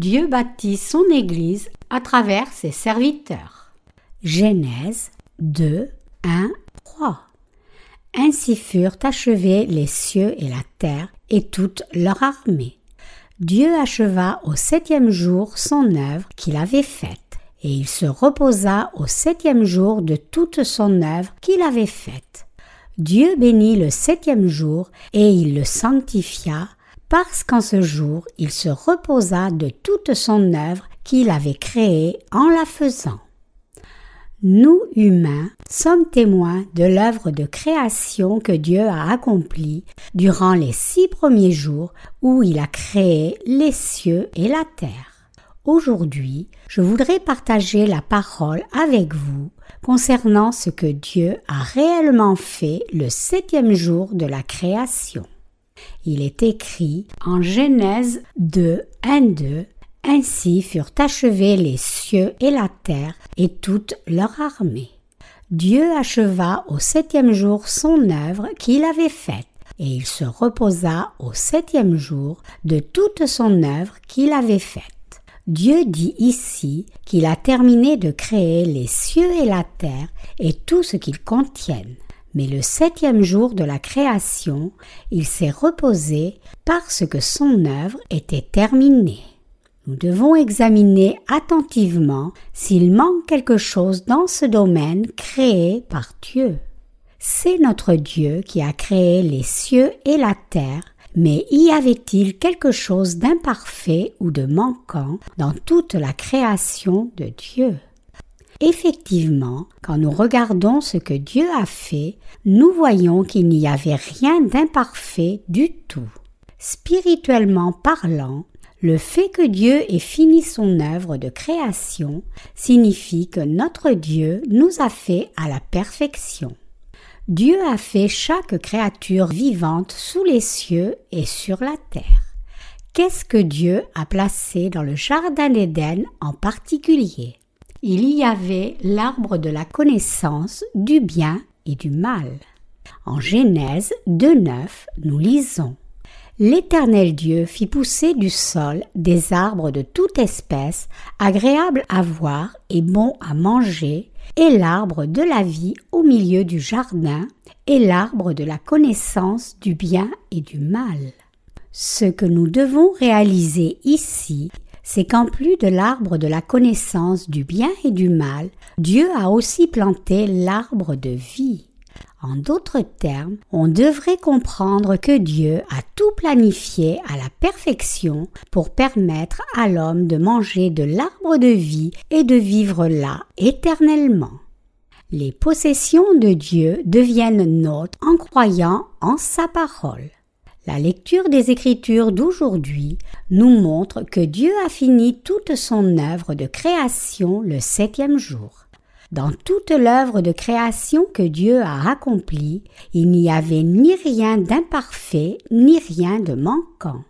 Dieu bâtit son Église à travers ses serviteurs. Genèse 2, 1, 3. Ainsi furent achevés les cieux et la terre et toute leur armée. Dieu acheva au septième jour son œuvre qu'il avait faite, et il se reposa au septième jour de toute son œuvre qu'il avait faite. Dieu bénit le septième jour, et il le sanctifia, parce qu'en ce jour il se reposa de toute son œuvre qu'il avait créée en la faisant. Nous, humains, sommes témoins de l'œuvre de création que Dieu a accomplie durant les six premiers jours où il a créé les cieux et la terre. Aujourd'hui, je voudrais partager la parole avec vous concernant ce que Dieu a réellement fait le septième jour de la création. Il est écrit en Genèse 2, 1, 2 ainsi furent achevés les cieux et la terre et toute leur armée. Dieu acheva au septième jour son œuvre qu'il avait faite, et il se reposa au septième jour de toute son œuvre qu'il avait faite. Dieu dit ici qu'il a terminé de créer les cieux et la terre et tout ce qu'ils contiennent. Mais le septième jour de la création, il s'est reposé parce que son œuvre était terminée. Nous devons examiner attentivement s'il manque quelque chose dans ce domaine créé par Dieu. C'est notre Dieu qui a créé les cieux et la terre, mais y avait-il quelque chose d'imparfait ou de manquant dans toute la création de Dieu? Effectivement, quand nous regardons ce que Dieu a fait, nous voyons qu'il n'y avait rien d'imparfait du tout. Spirituellement parlant, le fait que Dieu ait fini son œuvre de création signifie que notre Dieu nous a fait à la perfection. Dieu a fait chaque créature vivante sous les cieux et sur la terre. Qu'est-ce que Dieu a placé dans le Jardin d'Éden en particulier? Il y avait l'arbre de la connaissance du bien et du mal. En Genèse 2.9, nous lisons L'Éternel Dieu fit pousser du sol des arbres de toute espèce, agréables à voir et bons à manger, et l'arbre de la vie au milieu du jardin, et l'arbre de la connaissance du bien et du mal. Ce que nous devons réaliser ici, c'est qu'en plus de l'arbre de la connaissance du bien et du mal, Dieu a aussi planté l'arbre de vie. En d'autres termes, on devrait comprendre que Dieu a tout planifié à la perfection pour permettre à l'homme de manger de l'arbre de vie et de vivre là éternellement. Les possessions de Dieu deviennent nôtres en croyant en sa parole. La lecture des Écritures d'aujourd'hui nous montre que Dieu a fini toute son œuvre de création le septième jour. Dans toute l'œuvre de création que Dieu a accomplie, il n'y avait ni rien d'imparfait, ni rien de manquant.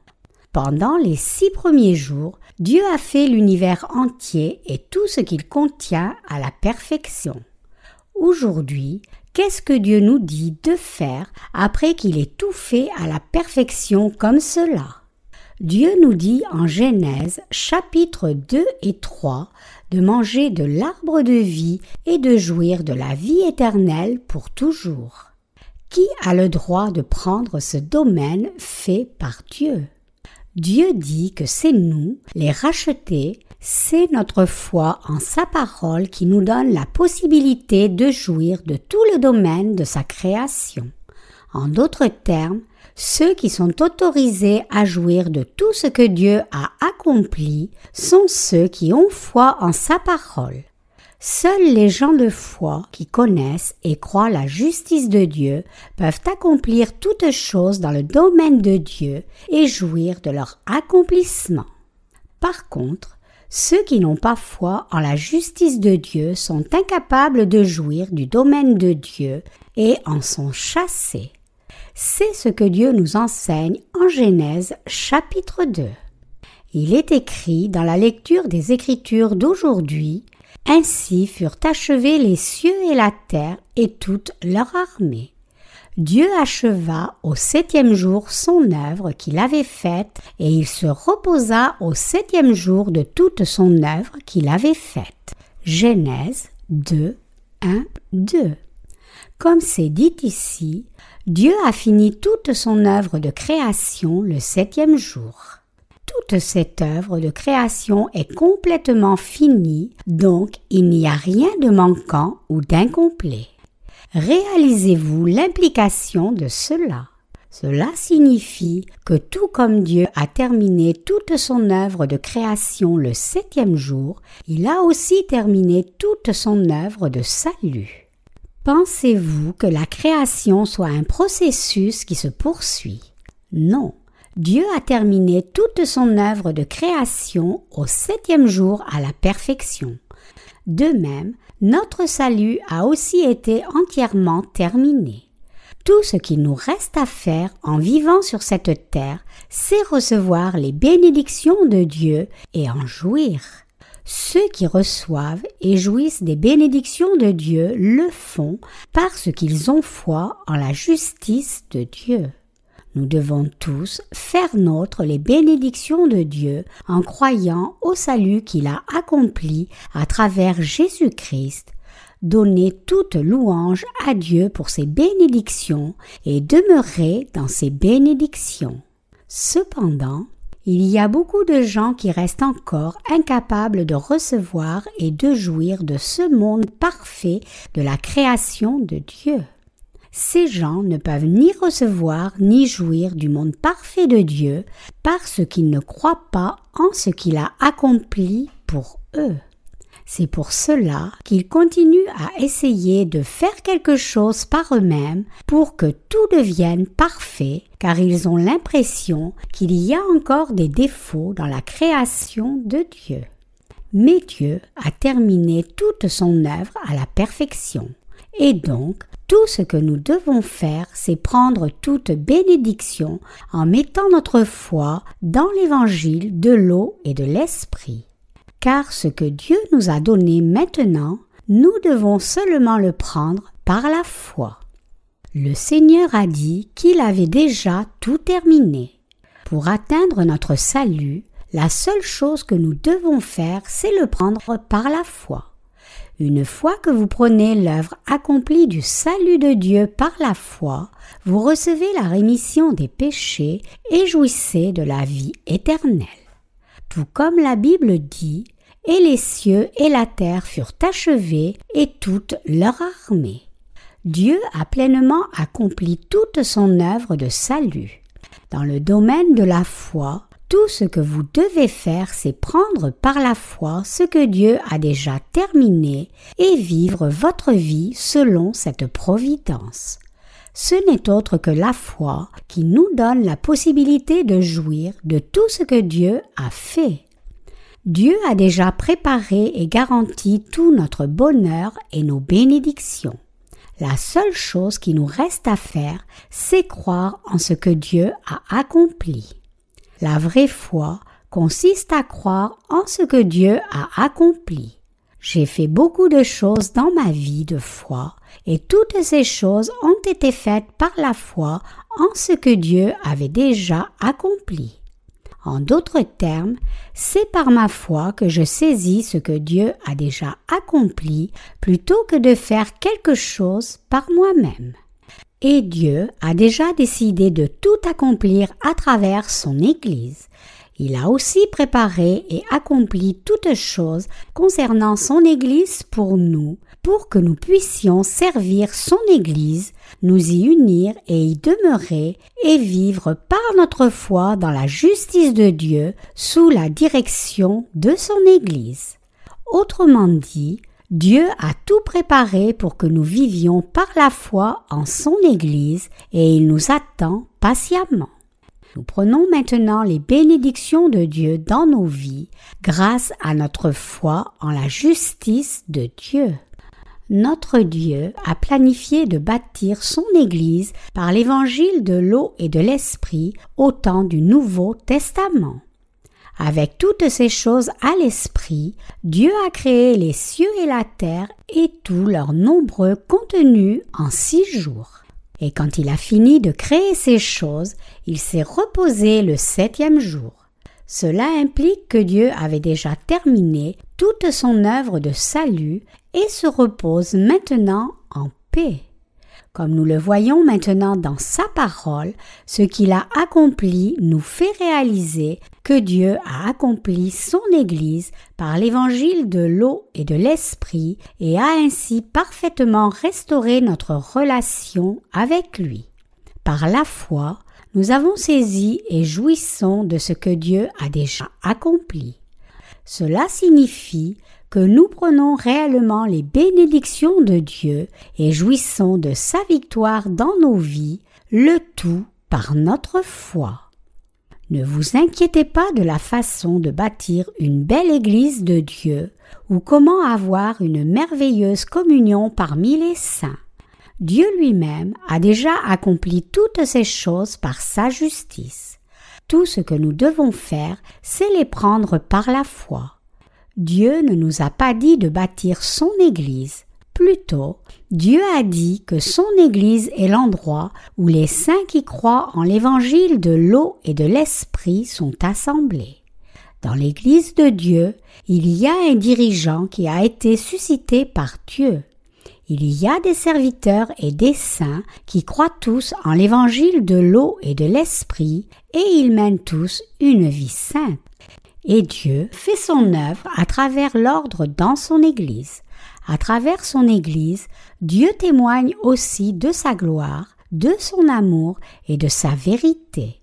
Pendant les six premiers jours, Dieu a fait l'univers entier et tout ce qu'il contient à la perfection. Aujourd'hui, qu'est-ce que Dieu nous dit de faire après qu'il ait tout fait à la perfection comme cela? Dieu nous dit en Genèse chapitre 2 et 3 de manger de l'arbre de vie et de jouir de la vie éternelle pour toujours. Qui a le droit de prendre ce domaine fait par Dieu? Dieu dit que c'est nous, les rachetés, c'est notre foi en sa parole qui nous donne la possibilité de jouir de tout le domaine de sa création. En d'autres termes, ceux qui sont autorisés à jouir de tout ce que Dieu a accompli sont ceux qui ont foi en sa parole. Seuls les gens de foi qui connaissent et croient la justice de Dieu peuvent accomplir toutes choses dans le domaine de Dieu et jouir de leur accomplissement. Par contre, ceux qui n'ont pas foi en la justice de Dieu sont incapables de jouir du domaine de Dieu et en sont chassés. C'est ce que Dieu nous enseigne en Genèse chapitre 2. Il est écrit dans la lecture des Écritures d'aujourd'hui Ainsi furent achevés les cieux et la terre et toute leur armée. Dieu acheva au septième jour son œuvre qu'il avait faite, et il se reposa au septième jour de toute son œuvre qu'il avait faite. Genèse 2, 1, 2. Comme c'est dit ici, Dieu a fini toute son œuvre de création le septième jour. Toute cette œuvre de création est complètement finie, donc il n'y a rien de manquant ou d'incomplet. Réalisez-vous l'implication de cela. Cela signifie que tout comme Dieu a terminé toute son œuvre de création le septième jour, il a aussi terminé toute son œuvre de salut. Pensez-vous que la création soit un processus qui se poursuit? Non. Dieu a terminé toute son œuvre de création au septième jour à la perfection. De même, notre salut a aussi été entièrement terminé. Tout ce qu'il nous reste à faire en vivant sur cette terre, c'est recevoir les bénédictions de Dieu et en jouir. Ceux qui reçoivent et jouissent des bénédictions de Dieu le font parce qu'ils ont foi en la justice de Dieu. Nous devons tous faire nôtre les bénédictions de Dieu en croyant au salut qu'il a accompli à travers Jésus-Christ, donner toute louange à Dieu pour ses bénédictions et demeurer dans ses bénédictions. Cependant, il y a beaucoup de gens qui restent encore incapables de recevoir et de jouir de ce monde parfait de la création de Dieu ces gens ne peuvent ni recevoir ni jouir du monde parfait de Dieu parce qu'ils ne croient pas en ce qu'il a accompli pour eux. C'est pour cela qu'ils continuent à essayer de faire quelque chose par eux-mêmes pour que tout devienne parfait, car ils ont l'impression qu'il y a encore des défauts dans la création de Dieu. Mais Dieu a terminé toute son œuvre à la perfection. Et donc, tout ce que nous devons faire, c'est prendre toute bénédiction en mettant notre foi dans l'évangile de l'eau et de l'esprit. Car ce que Dieu nous a donné maintenant, nous devons seulement le prendre par la foi. Le Seigneur a dit qu'il avait déjà tout terminé. Pour atteindre notre salut, la seule chose que nous devons faire, c'est le prendre par la foi. Une fois que vous prenez l'œuvre accomplie du salut de Dieu par la foi, vous recevez la rémission des péchés et jouissez de la vie éternelle. Tout comme la Bible dit, et les cieux et la terre furent achevés et toute leur armée. Dieu a pleinement accompli toute son œuvre de salut. Dans le domaine de la foi, tout ce que vous devez faire, c'est prendre par la foi ce que Dieu a déjà terminé et vivre votre vie selon cette providence. Ce n'est autre que la foi qui nous donne la possibilité de jouir de tout ce que Dieu a fait. Dieu a déjà préparé et garanti tout notre bonheur et nos bénédictions. La seule chose qui nous reste à faire, c'est croire en ce que Dieu a accompli. La vraie foi consiste à croire en ce que Dieu a accompli. J'ai fait beaucoup de choses dans ma vie de foi, et toutes ces choses ont été faites par la foi en ce que Dieu avait déjà accompli. En d'autres termes, c'est par ma foi que je saisis ce que Dieu a déjà accompli plutôt que de faire quelque chose par moi-même. Et Dieu a déjà décidé de tout accomplir à travers son Église. Il a aussi préparé et accompli toutes choses concernant son Église pour nous, pour que nous puissions servir son Église, nous y unir et y demeurer, et vivre par notre foi dans la justice de Dieu sous la direction de son Église. Autrement dit, Dieu a tout préparé pour que nous vivions par la foi en son Église et il nous attend patiemment. Nous prenons maintenant les bénédictions de Dieu dans nos vies grâce à notre foi en la justice de Dieu. Notre Dieu a planifié de bâtir son Église par l'évangile de l'eau et de l'esprit au temps du Nouveau Testament. Avec toutes ces choses à l'esprit, Dieu a créé les cieux et la terre et tous leurs nombreux contenus en six jours. Et quand il a fini de créer ces choses, il s'est reposé le septième jour. Cela implique que Dieu avait déjà terminé toute son œuvre de salut et se repose maintenant en paix. Comme nous le voyons maintenant dans sa parole, ce qu'il a accompli nous fait réaliser que Dieu a accompli son Église par l'évangile de l'eau et de l'esprit et a ainsi parfaitement restauré notre relation avec lui. Par la foi, nous avons saisi et jouissons de ce que Dieu a déjà accompli. Cela signifie que nous prenons réellement les bénédictions de Dieu et jouissons de sa victoire dans nos vies, le tout par notre foi. Ne vous inquiétez pas de la façon de bâtir une belle Église de Dieu ou comment avoir une merveilleuse communion parmi les saints. Dieu lui-même a déjà accompli toutes ces choses par sa justice. Tout ce que nous devons faire, c'est les prendre par la foi. Dieu ne nous a pas dit de bâtir son Église. Plutôt, Dieu a dit que son Église est l'endroit où les saints qui croient en l'évangile de l'eau et de l'esprit sont assemblés. Dans l'Église de Dieu, il y a un dirigeant qui a été suscité par Dieu. Il y a des serviteurs et des saints qui croient tous en l'évangile de l'eau et de l'esprit, et ils mènent tous une vie sainte. Et Dieu fait son œuvre à travers l'ordre dans son Église. À travers son Église, Dieu témoigne aussi de sa gloire, de son amour et de sa vérité.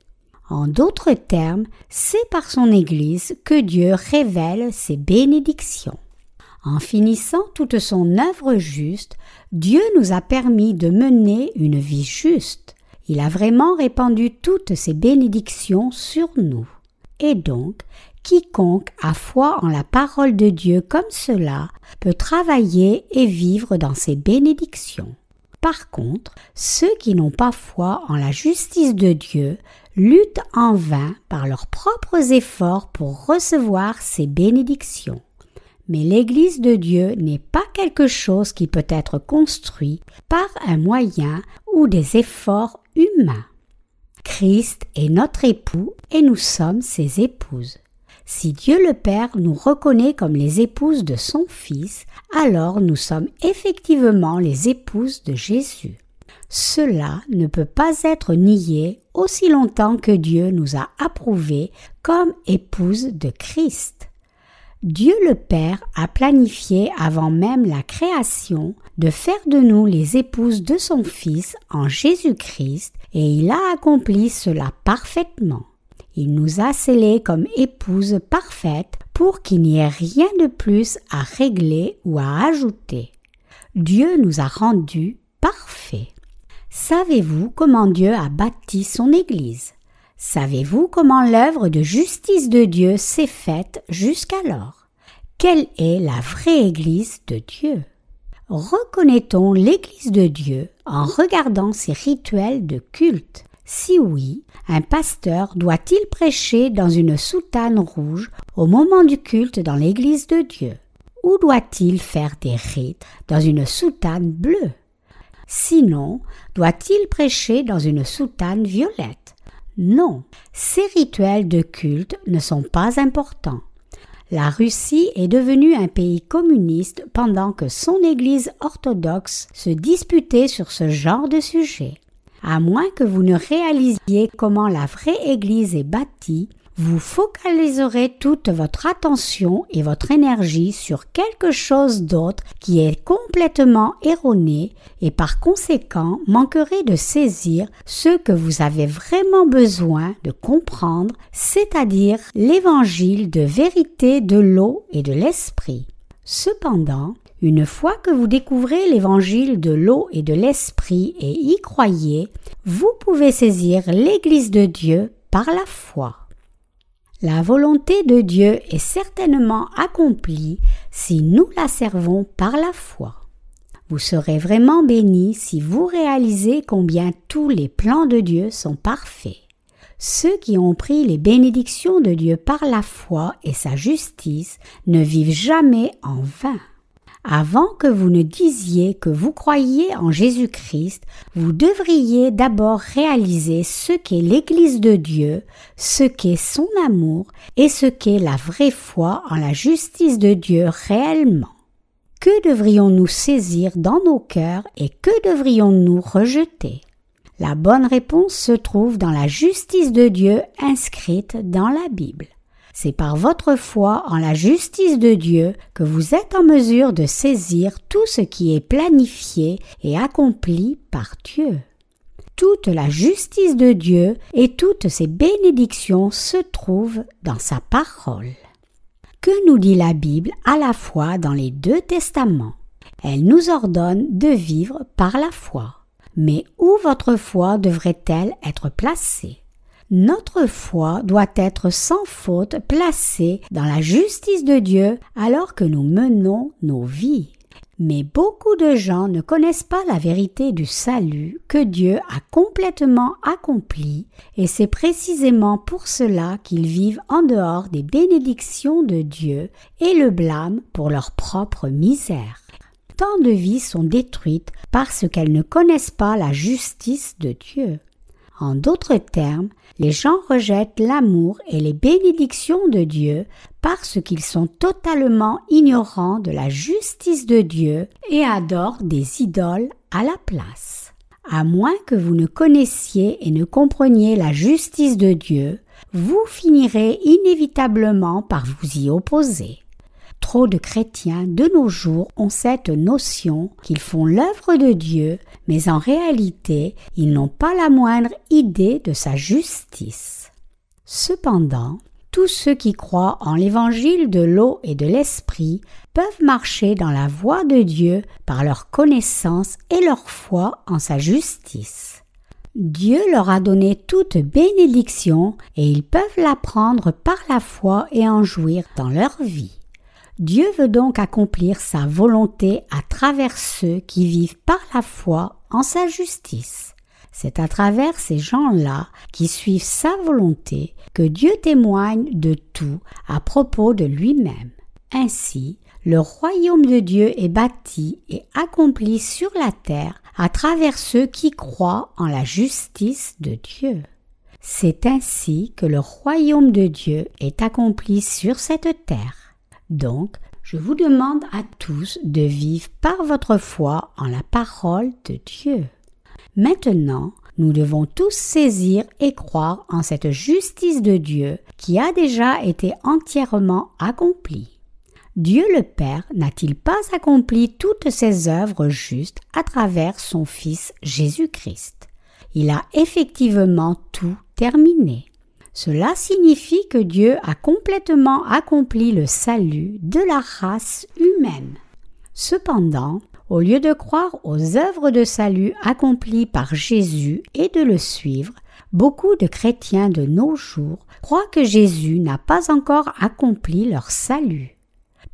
En d'autres termes, c'est par son Église que Dieu révèle ses bénédictions. En finissant toute son œuvre juste, Dieu nous a permis de mener une vie juste. Il a vraiment répandu toutes ses bénédictions sur nous. Et donc, Quiconque a foi en la parole de Dieu comme cela peut travailler et vivre dans ses bénédictions. Par contre, ceux qui n'ont pas foi en la justice de Dieu luttent en vain par leurs propres efforts pour recevoir ces bénédictions. Mais l'Église de Dieu n'est pas quelque chose qui peut être construit par un moyen ou des efforts humains. Christ est notre époux et nous sommes ses épouses. Si Dieu le Père nous reconnaît comme les épouses de son Fils, alors nous sommes effectivement les épouses de Jésus. Cela ne peut pas être nié aussi longtemps que Dieu nous a approuvés comme épouses de Christ. Dieu le Père a planifié avant même la création de faire de nous les épouses de son Fils en Jésus-Christ et il a accompli cela parfaitement. Il nous a scellés comme épouses parfaites pour qu'il n'y ait rien de plus à régler ou à ajouter. Dieu nous a rendus parfaits. Savez-vous comment Dieu a bâti son Église? Savez-vous comment l'œuvre de justice de Dieu s'est faite jusqu'alors? Quelle est la vraie Église de Dieu? Reconnaît-on l'Église de Dieu en regardant ses rituels de culte? Si oui, un pasteur doit-il prêcher dans une soutane rouge au moment du culte dans l'Église de Dieu? Ou doit-il faire des rites dans une soutane bleue? Sinon, doit-il prêcher dans une soutane violette? Non, ces rituels de culte ne sont pas importants. La Russie est devenue un pays communiste pendant que son Église orthodoxe se disputait sur ce genre de sujet. À moins que vous ne réalisiez comment la vraie Église est bâtie, vous focaliserez toute votre attention et votre énergie sur quelque chose d'autre qui est complètement erroné et par conséquent manquerez de saisir ce que vous avez vraiment besoin de comprendre, c'est-à-dire l'évangile de vérité de l'eau et de l'esprit. Cependant, une fois que vous découvrez l'évangile de l'eau et de l'esprit et y croyez, vous pouvez saisir l'Église de Dieu par la foi. La volonté de Dieu est certainement accomplie si nous la servons par la foi. Vous serez vraiment bénis si vous réalisez combien tous les plans de Dieu sont parfaits. Ceux qui ont pris les bénédictions de Dieu par la foi et sa justice ne vivent jamais en vain. Avant que vous ne disiez que vous croyiez en Jésus-Christ, vous devriez d'abord réaliser ce qu'est l'Église de Dieu, ce qu'est son amour et ce qu'est la vraie foi en la justice de Dieu réellement. Que devrions-nous saisir dans nos cœurs et que devrions-nous rejeter? La bonne réponse se trouve dans la justice de Dieu inscrite dans la Bible. C'est par votre foi en la justice de Dieu que vous êtes en mesure de saisir tout ce qui est planifié et accompli par Dieu. Toute la justice de Dieu et toutes ses bénédictions se trouvent dans sa parole. Que nous dit la Bible à la fois dans les deux testaments? Elle nous ordonne de vivre par la foi. Mais où votre foi devrait-elle être placée? Notre foi doit être sans faute placée dans la justice de Dieu alors que nous menons nos vies. Mais beaucoup de gens ne connaissent pas la vérité du salut que Dieu a complètement accompli, et c'est précisément pour cela qu'ils vivent en dehors des bénédictions de Dieu et le blâment pour leur propre misère. Tant de vies sont détruites parce qu'elles ne connaissent pas la justice de Dieu. En d'autres termes, les gens rejettent l'amour et les bénédictions de Dieu parce qu'ils sont totalement ignorants de la justice de Dieu et adorent des idoles à la place. À moins que vous ne connaissiez et ne compreniez la justice de Dieu, vous finirez inévitablement par vous y opposer. Trop de chrétiens de nos jours ont cette notion qu'ils font l'œuvre de Dieu, mais en réalité ils n'ont pas la moindre idée de sa justice. Cependant, tous ceux qui croient en l'évangile de l'eau et de l'esprit peuvent marcher dans la voie de Dieu par leur connaissance et leur foi en sa justice. Dieu leur a donné toute bénédiction et ils peuvent l'apprendre par la foi et en jouir dans leur vie. Dieu veut donc accomplir sa volonté à travers ceux qui vivent par la foi en sa justice. C'est à travers ces gens-là qui suivent sa volonté que Dieu témoigne de tout à propos de lui-même. Ainsi, le royaume de Dieu est bâti et accompli sur la terre à travers ceux qui croient en la justice de Dieu. C'est ainsi que le royaume de Dieu est accompli sur cette terre. Donc, je vous demande à tous de vivre par votre foi en la parole de Dieu. Maintenant, nous devons tous saisir et croire en cette justice de Dieu qui a déjà été entièrement accomplie. Dieu le Père n'a-t-il pas accompli toutes ses œuvres justes à travers son Fils Jésus-Christ? Il a effectivement tout terminé. Cela signifie que Dieu a complètement accompli le salut de la race humaine. Cependant, au lieu de croire aux œuvres de salut accomplies par Jésus et de le suivre, beaucoup de chrétiens de nos jours croient que Jésus n'a pas encore accompli leur salut.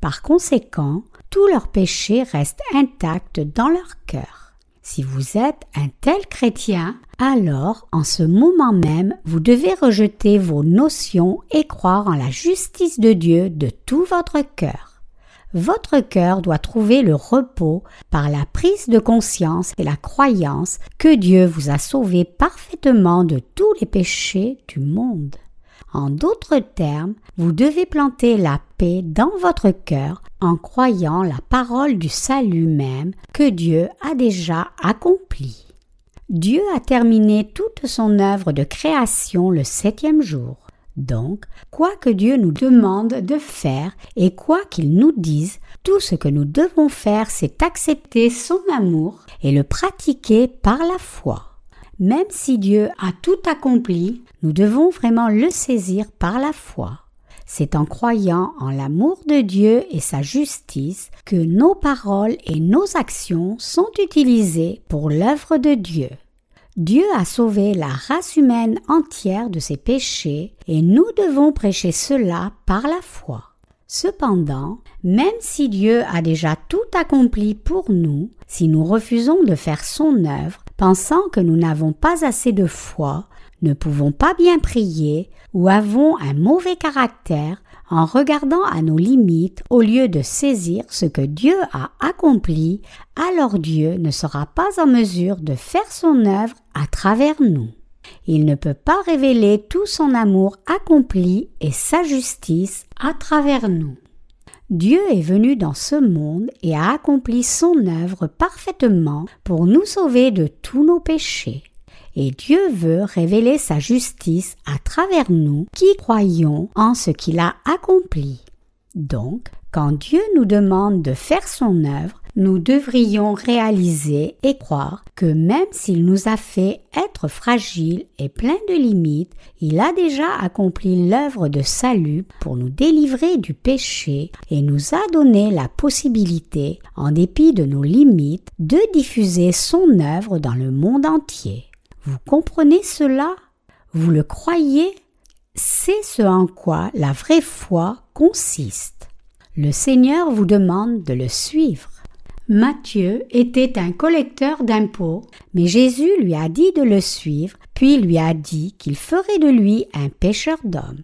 Par conséquent, tous leurs péchés restent intacts dans leur cœur. Si vous êtes un tel chrétien, alors en ce moment même, vous devez rejeter vos notions et croire en la justice de Dieu de tout votre cœur. Votre cœur doit trouver le repos par la prise de conscience et la croyance que Dieu vous a sauvé parfaitement de tous les péchés du monde. En d'autres termes, vous devez planter la paix dans votre cœur en croyant la parole du salut même que Dieu a déjà accomplie. Dieu a terminé toute son œuvre de création le septième jour. Donc, quoi que Dieu nous demande de faire et quoi qu'il nous dise, tout ce que nous devons faire, c'est accepter son amour et le pratiquer par la foi. Même si Dieu a tout accompli, nous devons vraiment le saisir par la foi. C'est en croyant en l'amour de Dieu et sa justice que nos paroles et nos actions sont utilisées pour l'œuvre de Dieu. Dieu a sauvé la race humaine entière de ses péchés et nous devons prêcher cela par la foi. Cependant, même si Dieu a déjà tout accompli pour nous, si nous refusons de faire son œuvre, pensant que nous n'avons pas assez de foi, ne pouvons pas bien prier ou avons un mauvais caractère en regardant à nos limites au lieu de saisir ce que Dieu a accompli, alors Dieu ne sera pas en mesure de faire son œuvre à travers nous. Il ne peut pas révéler tout son amour accompli et sa justice à travers nous. Dieu est venu dans ce monde et a accompli son œuvre parfaitement pour nous sauver de tous nos péchés. Et Dieu veut révéler sa justice à travers nous qui croyons en ce qu'il a accompli. Donc, quand Dieu nous demande de faire son œuvre, nous devrions réaliser et croire que même s'il nous a fait être fragiles et pleins de limites, il a déjà accompli l'œuvre de salut pour nous délivrer du péché et nous a donné la possibilité, en dépit de nos limites, de diffuser son œuvre dans le monde entier. Vous comprenez cela? Vous le croyez? C'est ce en quoi la vraie foi consiste. Le Seigneur vous demande de le suivre. Matthieu était un collecteur d'impôts, mais Jésus lui a dit de le suivre, puis lui a dit qu'il ferait de lui un pêcheur d'hommes.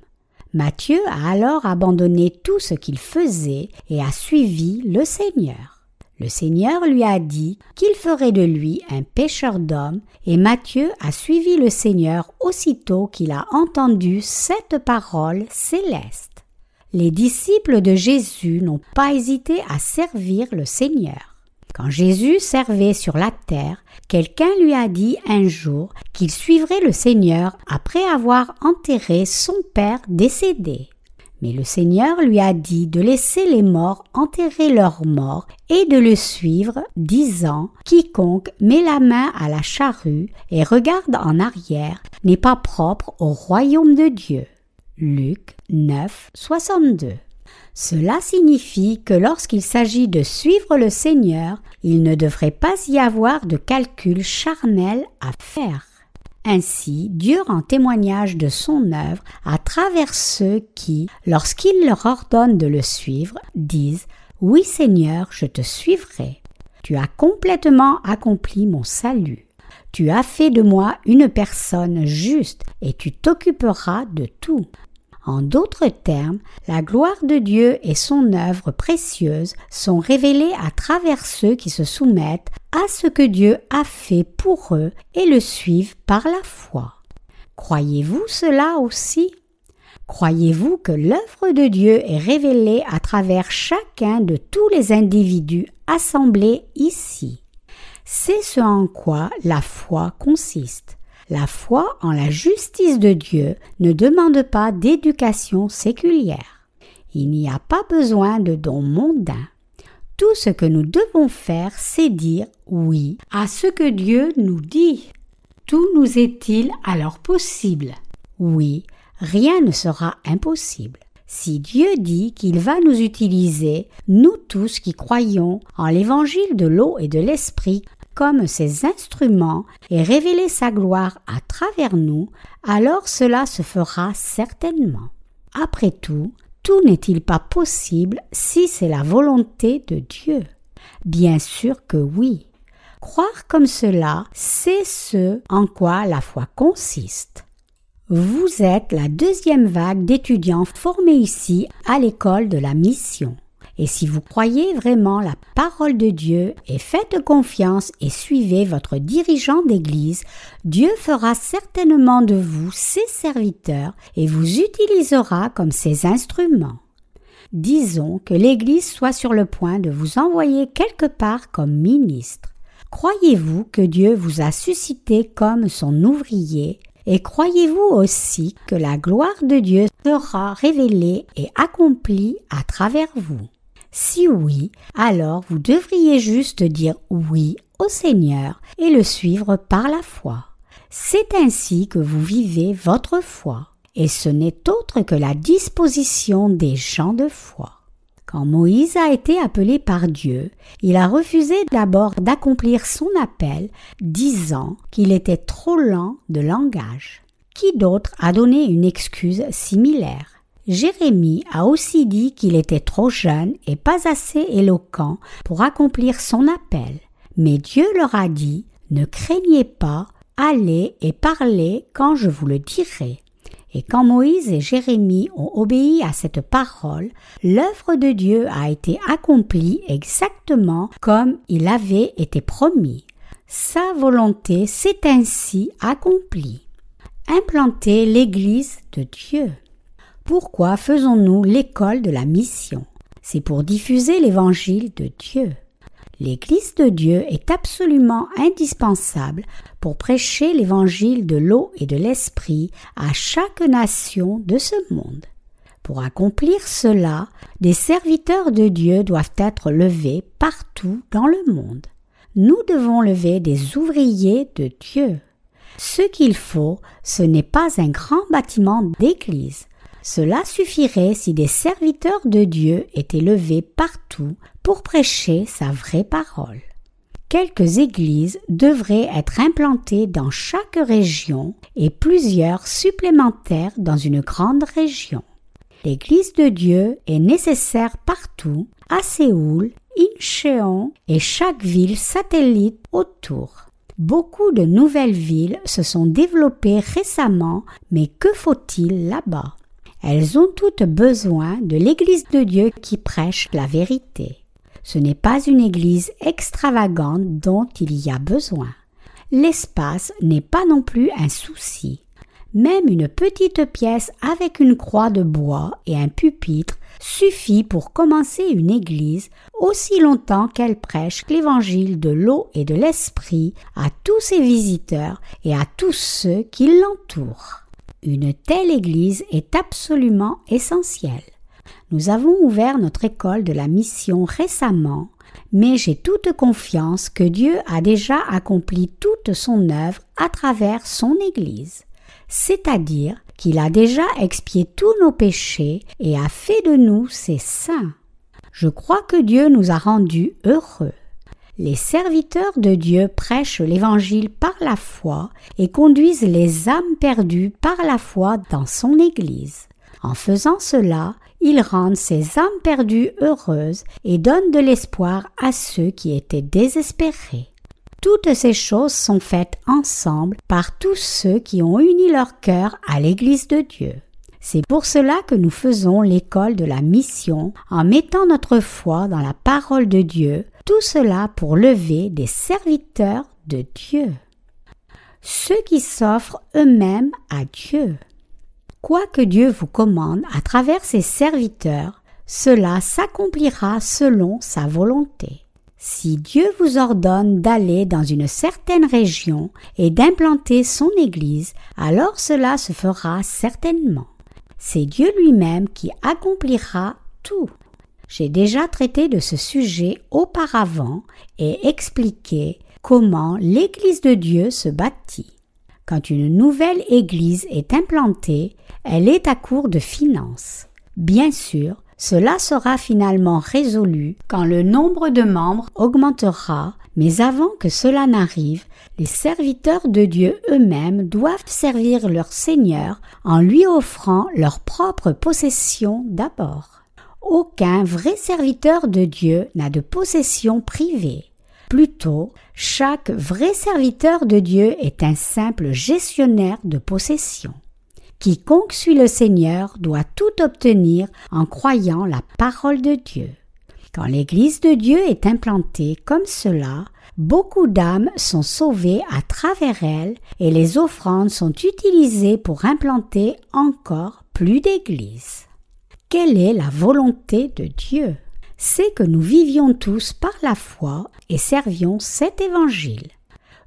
Matthieu a alors abandonné tout ce qu'il faisait et a suivi le Seigneur. Le Seigneur lui a dit qu'il ferait de lui un pêcheur d'hommes, et Matthieu a suivi le Seigneur aussitôt qu'il a entendu cette parole céleste. Les disciples de Jésus n'ont pas hésité à servir le Seigneur. Quand Jésus servait sur la terre, quelqu'un lui a dit un jour qu'il suivrait le Seigneur après avoir enterré son Père décédé. Mais le Seigneur lui a dit de laisser les morts enterrer leurs morts et de le suivre, disant Quiconque met la main à la charrue et regarde en arrière n'est pas propre au royaume de Dieu. Luc 9, 62. Cela signifie que lorsqu'il s'agit de suivre le Seigneur, il ne devrait pas y avoir de calcul charnel à faire. Ainsi, Dieu rend témoignage de son œuvre à travers ceux qui, lorsqu'il leur ordonne de le suivre, disent Oui Seigneur, je te suivrai. Tu as complètement accompli mon salut. Tu as fait de moi une personne juste et tu t'occuperas de tout. En d'autres termes, la gloire de Dieu et son œuvre précieuse sont révélées à travers ceux qui se soumettent à ce que Dieu a fait pour eux et le suivent par la foi. Croyez-vous cela aussi? Croyez-vous que l'œuvre de Dieu est révélée à travers chacun de tous les individus assemblés ici? C'est ce en quoi la foi consiste. La foi en la justice de Dieu ne demande pas d'éducation séculière. Il n'y a pas besoin de dons mondains. Tout ce que nous devons faire, c'est dire oui à ce que Dieu nous dit. Tout nous est-il alors possible? Oui, rien ne sera impossible. Si Dieu dit qu'il va nous utiliser, nous tous qui croyons en l'évangile de l'eau et de l'esprit, comme ses instruments et révéler sa gloire à travers nous, alors cela se fera certainement. Après tout, tout n'est-il pas possible si c'est la volonté de Dieu? Bien sûr que oui. Croire comme cela, c'est ce en quoi la foi consiste. Vous êtes la deuxième vague d'étudiants formés ici à l'école de la mission. Et si vous croyez vraiment la parole de Dieu et faites confiance et suivez votre dirigeant d'Église, Dieu fera certainement de vous ses serviteurs et vous utilisera comme ses instruments. Disons que l'Église soit sur le point de vous envoyer quelque part comme ministre. Croyez-vous que Dieu vous a suscité comme son ouvrier? Et croyez-vous aussi que la gloire de Dieu sera révélée et accomplie à travers vous? Si oui, alors vous devriez juste dire oui au Seigneur et le suivre par la foi. C'est ainsi que vous vivez votre foi, et ce n'est autre que la disposition des gens de foi. Quand Moïse a été appelé par Dieu, il a refusé d'abord d'accomplir son appel, disant qu'il était trop lent de langage. Qui d'autre a donné une excuse similaire? Jérémie a aussi dit qu'il était trop jeune et pas assez éloquent pour accomplir son appel. Mais Dieu leur a dit Ne craignez pas, Allez et parlez quand je vous le dirai. Et quand Moïse et Jérémie ont obéi à cette parole, l'œuvre de Dieu a été accomplie exactement comme il avait été promis. Sa volonté s'est ainsi accomplie. Implanter l'Église de Dieu. Pourquoi faisons-nous l'école de la mission? C'est pour diffuser l'Évangile de Dieu. L'Église de Dieu est absolument indispensable pour prêcher l'Évangile de l'eau et de l'Esprit à chaque nation de ce monde. Pour accomplir cela, des serviteurs de Dieu doivent être levés partout dans le monde. Nous devons lever des ouvriers de Dieu. Ce qu'il faut, ce n'est pas un grand bâtiment d'église. Cela suffirait si des serviteurs de Dieu étaient levés partout pour prêcher sa vraie parole. Quelques églises devraient être implantées dans chaque région et plusieurs supplémentaires dans une grande région. L'Église de Dieu est nécessaire partout, à Séoul, Incheon et chaque ville satellite autour. Beaucoup de nouvelles villes se sont développées récemment, mais que faut-il là-bas? Elles ont toutes besoin de l'Église de Dieu qui prêche la vérité. Ce n'est pas une église extravagante dont il y a besoin. L'espace n'est pas non plus un souci. Même une petite pièce avec une croix de bois et un pupitre suffit pour commencer une église aussi longtemps qu'elle prêche l'évangile de l'eau et de l'esprit à tous ses visiteurs et à tous ceux qui l'entourent. Une telle église est absolument essentielle. Nous avons ouvert notre école de la mission récemment, mais j'ai toute confiance que Dieu a déjà accompli toute son œuvre à travers son Église, c'est-à-dire qu'il a déjà expié tous nos péchés et a fait de nous ses saints. Je crois que Dieu nous a rendus heureux. Les serviteurs de Dieu prêchent l'Évangile par la foi et conduisent les âmes perdues par la foi dans son Église. En faisant cela, ils rendent ces âmes perdues heureuses et donnent de l'espoir à ceux qui étaient désespérés. Toutes ces choses sont faites ensemble par tous ceux qui ont uni leur cœur à l'Église de Dieu. C'est pour cela que nous faisons l'école de la mission en mettant notre foi dans la parole de Dieu, tout cela pour lever des serviteurs de Dieu. Ceux qui s'offrent eux-mêmes à Dieu. Quoi que Dieu vous commande à travers ses serviteurs, cela s'accomplira selon sa volonté. Si Dieu vous ordonne d'aller dans une certaine région et d'implanter son Église, alors cela se fera certainement. C'est Dieu lui-même qui accomplira tout. J'ai déjà traité de ce sujet auparavant et expliqué comment l'Église de Dieu se bâtit. Quand une nouvelle Église est implantée, elle est à court de finances. Bien sûr, cela sera finalement résolu quand le nombre de membres augmentera, mais avant que cela n'arrive, les serviteurs de Dieu eux-mêmes doivent servir leur Seigneur en lui offrant leur propre possession d'abord. Aucun vrai serviteur de Dieu n'a de possession privée. Plutôt, chaque vrai serviteur de Dieu est un simple gestionnaire de possession. Quiconque suit le Seigneur doit tout obtenir en croyant la parole de Dieu. Quand l'Église de Dieu est implantée comme cela, beaucoup d'âmes sont sauvées à travers elle et les offrandes sont utilisées pour implanter encore plus d'églises. Quelle est la volonté de Dieu? C'est que nous vivions tous par la foi et servions cet évangile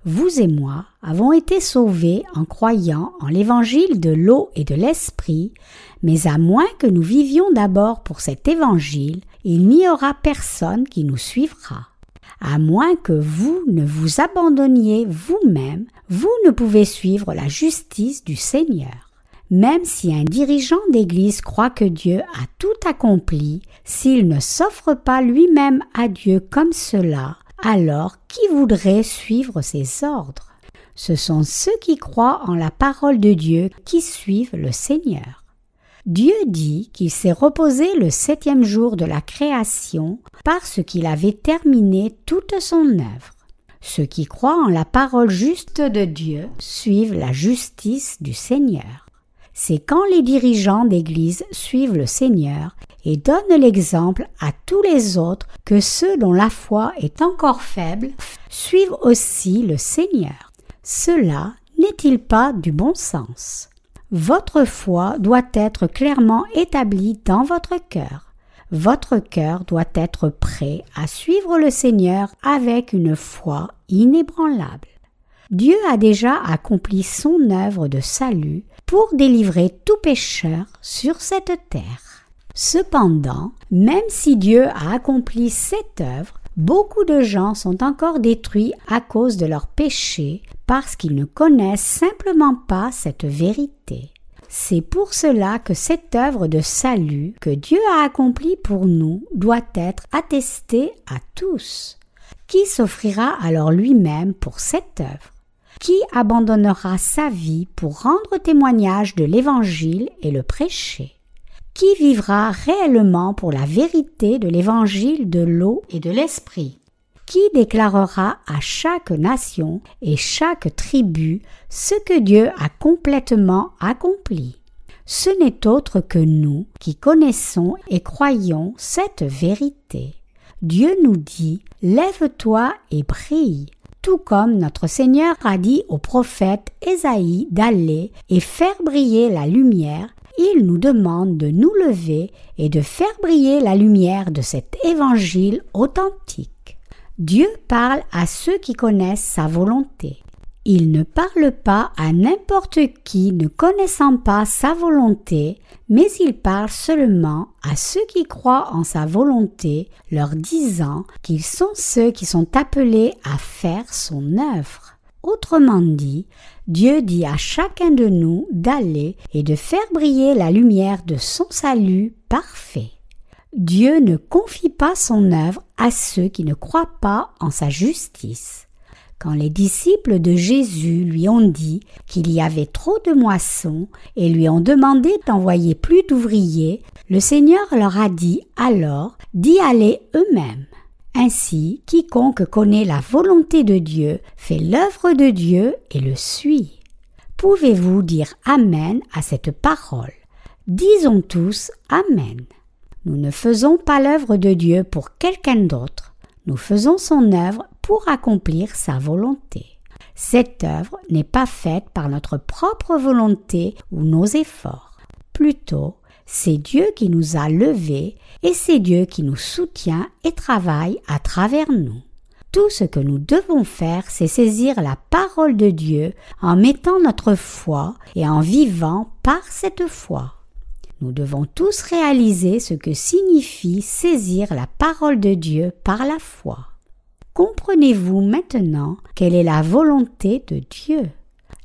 vous et moi avons été sauvés en croyant en l'évangile de l'eau et de l'esprit, mais à moins que nous vivions d'abord pour cet évangile, il n'y aura personne qui nous suivra. À moins que vous ne vous abandonniez vous-même, vous ne pouvez suivre la justice du Seigneur. Même si un dirigeant d'Église croit que Dieu a tout accompli, s'il ne s'offre pas lui-même à Dieu comme cela, alors qui voudrait suivre ses ordres? Ce sont ceux qui croient en la parole de Dieu qui suivent le Seigneur. Dieu dit qu'il s'est reposé le septième jour de la création parce qu'il avait terminé toute son œuvre. Ceux qui croient en la parole juste de Dieu suivent la justice du Seigneur. C'est quand les dirigeants d'Église suivent le Seigneur et donnent l'exemple à tous les autres que ceux dont la foi est encore faible suivent aussi le Seigneur. Cela n'est-il pas du bon sens? Votre foi doit être clairement établie dans votre cœur votre cœur doit être prêt à suivre le Seigneur avec une foi inébranlable. Dieu a déjà accompli son œuvre de salut pour délivrer tout pécheur sur cette terre. Cependant, même si Dieu a accompli cette œuvre, beaucoup de gens sont encore détruits à cause de leurs péchés parce qu'ils ne connaissent simplement pas cette vérité. C'est pour cela que cette œuvre de salut que Dieu a accomplie pour nous doit être attestée à tous. Qui s'offrira alors lui-même pour cette œuvre? Qui abandonnera sa vie pour rendre témoignage de l'Évangile et le prêcher Qui vivra réellement pour la vérité de l'Évangile de l'eau et de l'Esprit? Qui déclarera à chaque nation et chaque tribu ce que Dieu a complètement accompli? Ce n'est autre que nous qui connaissons et croyons cette vérité. Dieu nous dit Lève-toi et brille. Tout comme notre Seigneur a dit au prophète Ésaïe d'aller et faire briller la lumière, il nous demande de nous lever et de faire briller la lumière de cet évangile authentique. Dieu parle à ceux qui connaissent sa volonté. Il ne parle pas à n'importe qui ne connaissant pas sa volonté, mais il parle seulement à ceux qui croient en sa volonté, leur disant qu'ils sont ceux qui sont appelés à faire son œuvre. Autrement dit, Dieu dit à chacun de nous d'aller et de faire briller la lumière de son salut parfait. Dieu ne confie pas son œuvre à ceux qui ne croient pas en sa justice. Quand les disciples de Jésus lui ont dit qu'il y avait trop de moissons et lui ont demandé d'envoyer plus d'ouvriers, le Seigneur leur a dit alors d'y aller eux-mêmes. Ainsi, quiconque connaît la volonté de Dieu fait l'œuvre de Dieu et le suit. Pouvez-vous dire Amen à cette parole? Disons tous Amen. Nous ne faisons pas l'œuvre de Dieu pour quelqu'un d'autre, nous faisons son œuvre pour accomplir sa volonté. Cette œuvre n'est pas faite par notre propre volonté ou nos efforts. Plutôt, c'est Dieu qui nous a levés et c'est Dieu qui nous soutient et travaille à travers nous. Tout ce que nous devons faire, c'est saisir la parole de Dieu en mettant notre foi et en vivant par cette foi. Nous devons tous réaliser ce que signifie saisir la parole de Dieu par la foi. Comprenez-vous maintenant quelle est la volonté de Dieu?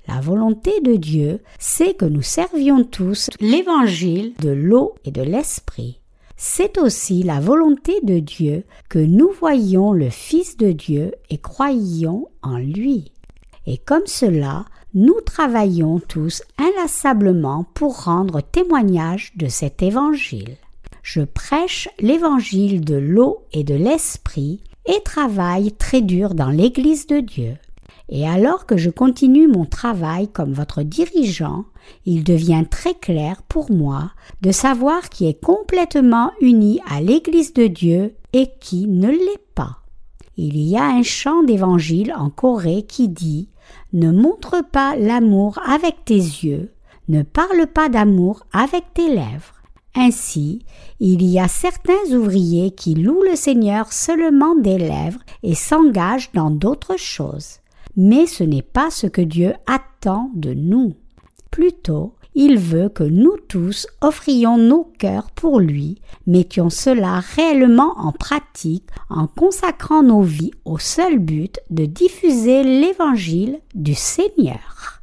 La volonté de Dieu, c'est que nous servions tous l'évangile de l'eau et de l'esprit. C'est aussi la volonté de Dieu que nous voyions le Fils de Dieu et croyions en lui. Et comme cela, nous travaillons tous inlassablement pour rendre témoignage de cet évangile. Je prêche l'évangile de l'eau et de l'esprit et travaille très dur dans l'Église de Dieu. Et alors que je continue mon travail comme votre dirigeant, il devient très clair pour moi de savoir qui est complètement uni à l'Église de Dieu et qui ne l'est pas. Il y a un chant d'évangile en Corée qui dit ne montre pas l'amour avec tes yeux, ne parle pas d'amour avec tes lèvres. Ainsi, il y a certains ouvriers qui louent le Seigneur seulement des lèvres et s'engagent dans d'autres choses. Mais ce n'est pas ce que Dieu attend de nous. Plutôt, il veut que nous tous offrions nos cœurs pour lui, mettions cela réellement en pratique en consacrant nos vies au seul but de diffuser l'évangile du Seigneur.